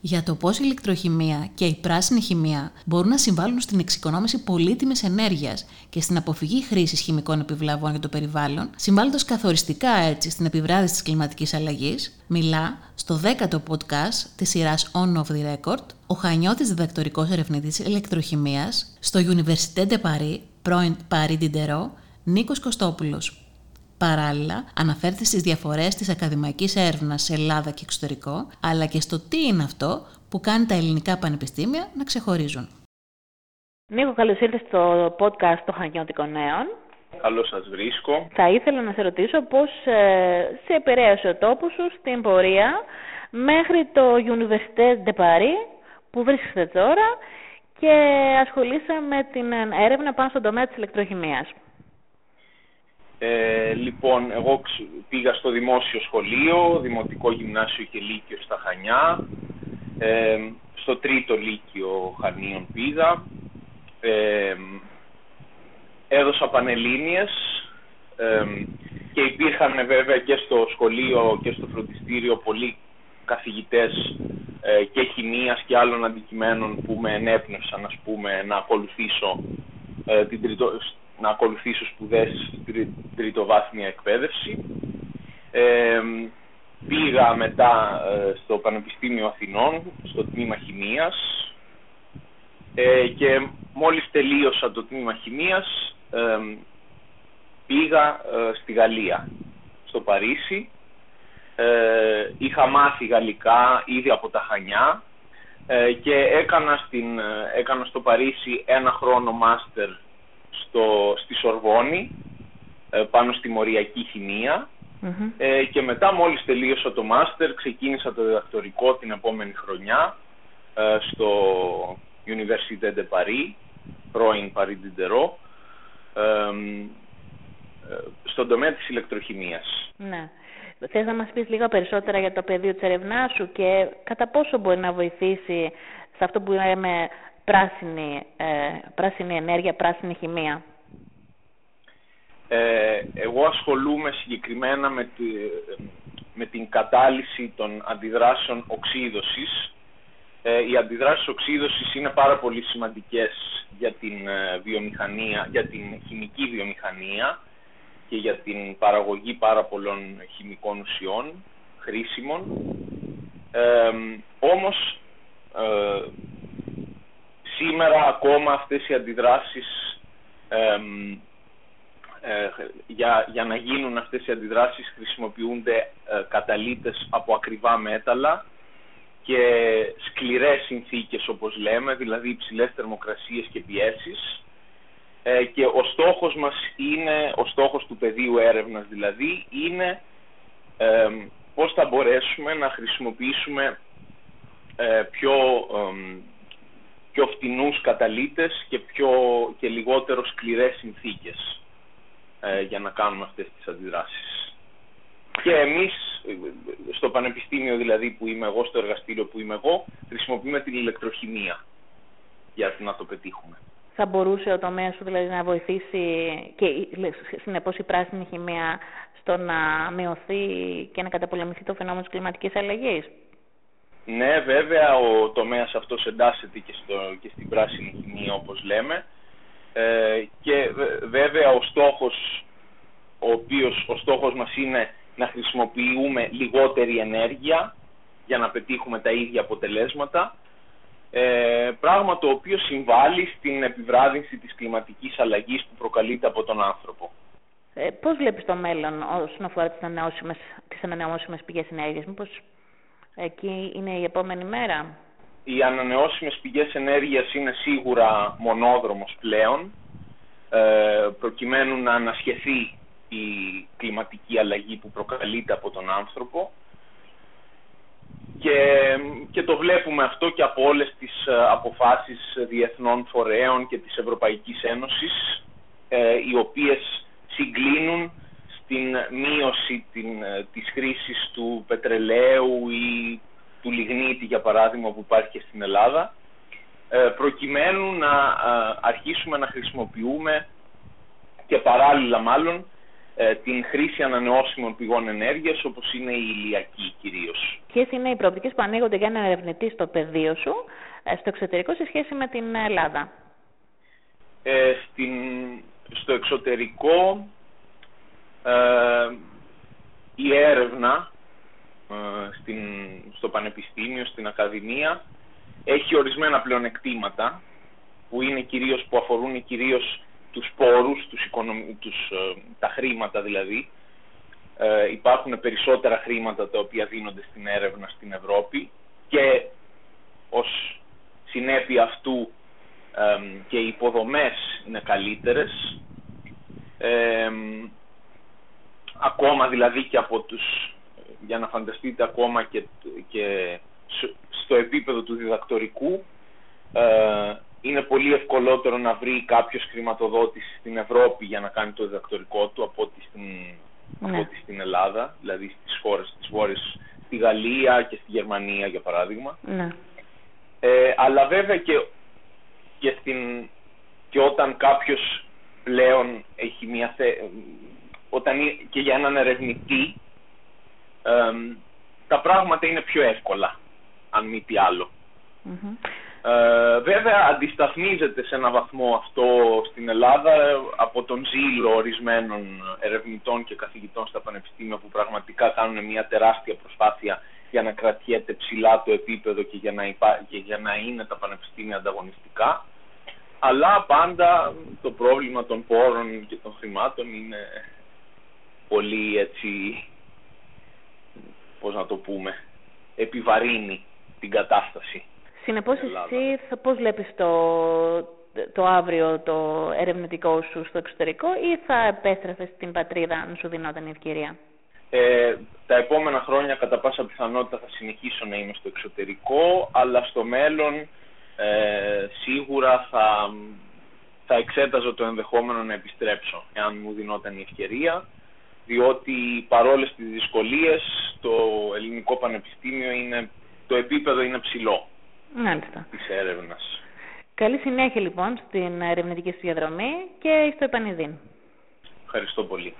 για το πώς η ηλεκτροχημία και η πράσινη χημεία μπορούν να συμβάλλουν στην εξοικονόμηση πολύτιμης ενέργειας και στην αποφυγή χρήσης χημικών επιβλαβών για το περιβάλλον, συμβάλλοντας καθοριστικά έτσι στην επιβράδυση της κλιματικής αλλαγής, μιλά στο 10ο podcast της σειράς On of the Record ο Χανιώτης διδακτορικός ερευνητής ηλεκτροχημίας στο Université de Paris, πρώην Paris Diderot, Νίκος Κωστόπουλος. Παράλληλα, αναφέρεται στις διαφορές της ακαδημαϊκής έρευνας σε Ελλάδα και εξωτερικό, αλλά και στο τι είναι αυτό που κάνει τα ελληνικά πανεπιστήμια να ξεχωρίζουν. Νίκο, καλώς ήρθες στο podcast των Χανιώτικων Νέων. Καλώς σας βρίσκω. Θα ήθελα να σε ρωτήσω πώς ε, σε επηρέασε ο τόπος σου στην πορεία μέχρι το Université de Paris που βρίσκεσαι τώρα και ασχολείσαι με την έρευνα πάνω στον τομέα της ηλεκτροχημίας. Ε, λοιπόν, εγώ πήγα στο δημόσιο σχολείο, δημοτικό γυμνάσιο και λύκειο στα Χανιά. Ε, στο τρίτο λύκειο Χανίων πήγα. Ε, έδωσα πανελλήνιες ε, και υπήρχαν βέβαια και στο σχολείο και στο φροντιστήριο πολλοί καθηγητές ε, και χημίας και άλλων αντικειμένων που με ενέπνευσαν ας πούμε να ακολουθήσω ε, την τριτο, να ακολουθήσω σπουδές στην τριτοβάθμια εκπαίδευση. Ε, πήγα μετά ε, στο Πανεπιστήμιο Αθηνών, στο τμήμα Χημίας ε, και μόλις τελείωσα το τμήμα Χημίας πήγα στη Γαλλία, στο Παρίσι. είχα μάθει γαλλικά ήδη από τα Χανιά και έκανα, στην, έκανα στο Παρίσι ένα χρόνο μάστερ στο, στη Σορβόνη ε, πάνω στη μοριακή ε, και μετά μόλις τελείωσα το μάστερ ξεκίνησα το διδακτορικό την επόμενη χρονιά ε, στο Université de Paris, πρώην Paris Diderot, στον τομέα της ηλεκτροχημίας. Ναι. Θες να μας πεις λίγα περισσότερα για το πεδίο της ερευνάς σου και κατά πόσο μπορεί να βοηθήσει σε αυτό που λέμε πράσινη, ε, πράσινη ενέργεια, πράσινη χημεία. Ε, εγώ ασχολούμαι συγκεκριμένα με, τη, με την κατάλυση των αντιδράσεων οξύδωσης. Ε, οι αντιδράσεις οξύδωσης είναι πάρα πολύ σημαντικές για την ε, βιομηχανία, για την χημική βιομηχανία και για την παραγωγή πάρα πολλών χημικών ουσιών χρήσιμων. Ε, όμως σήμερα ακόμα αυτές οι αντιδράσεις ε, για, για να γίνουν αυτές οι αντιδράσεις χρησιμοποιούνται ε, καταλύτες από ακριβά μέταλλα και σκληρές συνθήκες όπως λέμε, δηλαδή υψηλές θερμοκρασίες και πιέσεις. Ε, και ο στόχος μας είναι, ο στόχος του πεδίου έρευνας δηλαδή, είναι ε, πώς θα μπορέσουμε να χρησιμοποιήσουμε ε, πιο πιο φτηνούς καταλύτες και, πιο, και λιγότερο σκληρές συνθήκες ε, για να κάνουμε αυτές τις αντιδράσεις. Και εμείς, στο πανεπιστήμιο δηλαδή που είμαι εγώ, στο εργαστήριο που είμαι εγώ, χρησιμοποιούμε την ηλεκτροχημία για να το πετύχουμε. Θα μπορούσε ο τομέας σου δηλαδή να βοηθήσει και συνεπώς η πράσινη χημεία στο να μειωθεί και να καταπολεμηθεί το φαινόμενο της κλιματικής αλλαγής; Ναι, βέβαια ο τομέας αυτός εντάσσεται και, στο, και στην πράσινη χημεία όπως λέμε ε, και βέβαια ο στόχος ο οποίος ο στόχος μας είναι να χρησιμοποιούμε λιγότερη ενέργεια για να πετύχουμε τα ίδια αποτελέσματα ε, πράγμα το οποίο συμβάλλει στην επιβράδυνση της κλιματικής αλλαγής που προκαλείται από τον άνθρωπο. Ε, πώς βλέπεις το μέλλον όσον αφορά τις ανανεώσιμες, τις ανανεώσιμες πηγές ενέργειας, μήπως Εκεί είναι η επόμενη μέρα. Οι ανανεώσιμες πηγές ενέργειας είναι σίγουρα μονόδρομος πλέον, ε, προκειμένου να ανασχεθεί η κλιματική αλλαγή που προκαλείται από τον άνθρωπο και, και το βλέπουμε αυτό και από όλες τις ε, αποφάσεις διεθνών φορέων και της Ευρωπαϊκής Ένωσης ε, οι οποίες συγκλίνουν την μείωση την, ε, της χρήσης του πετρελαίου ή του λιγνίτη για παράδειγμα που υπάρχει και στην Ελλάδα ε, προκειμένου να ε, αρχίσουμε να χρησιμοποιούμε και παράλληλα μάλλον ε, την χρήση ανανεώσιμων πηγών ενέργειας όπως είναι η ηλιακή κυρίως. Ποιες είναι οι προοπτικές που ανοίγονται για έναν ερευνητή στο πεδίο σου ε, στο εξωτερικό σε σχέση με την Ελλάδα; Ε, στην, στο εξωτερικό ε, η έρευνα ε, στην, στο πανεπιστήμιο, στην ακαδημία έχει ορισμένα πλεονεκτήματα που, είναι κυρίως, που αφορούν κυρίως τους πόρους, τους, τους ε, τα χρήματα δηλαδή. Ε, υπάρχουν περισσότερα χρήματα τα οποία δίνονται στην έρευνα στην Ευρώπη και ως συνέπεια αυτού και οι υποδομές είναι καλύτερες. Ακόμα δηλαδή και από τους, για να φανταστείτε ακόμα και, και στο επίπεδο του διδακτορικού ε, είναι πολύ ευκολότερο να βρει κάποιος χρηματοδότηση στην Ευρώπη για να κάνει το διδακτορικό του από ότι στην, ναι. στην Ελλάδα, δηλαδή στις χώρες της Βόρειας, στη Γαλλία και στη Γερμανία για παράδειγμα. Ναι. Ε, αλλά βέβαια και, και, στην, και όταν κάποιος πλέον έχει μια θε... όταν και για έναν ερευνητή τα πράγματα είναι πιο εύκολα αν μη τι αλλο ε, βέβαια αντισταθμίζεται σε ένα βαθμό αυτό στην Ελλάδα από τον ζήλο ορισμένων ερευνητών και καθηγητών στα πανεπιστήμια που πραγματικά κάνουν μια τεράστια προσπάθεια για να κρατιέται ψηλά το επίπεδο και για να, και για να είναι τα πανεπιστήμια ανταγωνιστικά. Αλλά πάντα το πρόβλημα των πόρων και των χρημάτων είναι πολύ έτσι, πώς να το πούμε, επιβαρύνει την κατάσταση. Συνεπώς εσύ θα, πώς βλέπεις το, το αύριο το ερευνητικό σου στο εξωτερικό ή θα επέστρεφες στην πατρίδα αν σου δινόταν η ευκαιρία; Ε, τα επόμενα χρόνια κατά πάσα πιθανότητα θα συνεχίσω να είμαι στο εξωτερικό αλλά στο μέλλον ε, σίγουρα θα, θα εξέταζω το ενδεχόμενο να επιστρέψω εάν μου δινόταν η ευκαιρία διότι παρόλες τις δυσκολίες το ελληνικό πανεπιστήμιο είναι, το επίπεδο είναι ψηλό. Μάλιστα. της έρευνας. Καλή συνέχεια λοιπόν στην ερευνητική σου διαδρομή και στο επανειδήν. Ευχαριστώ πολύ.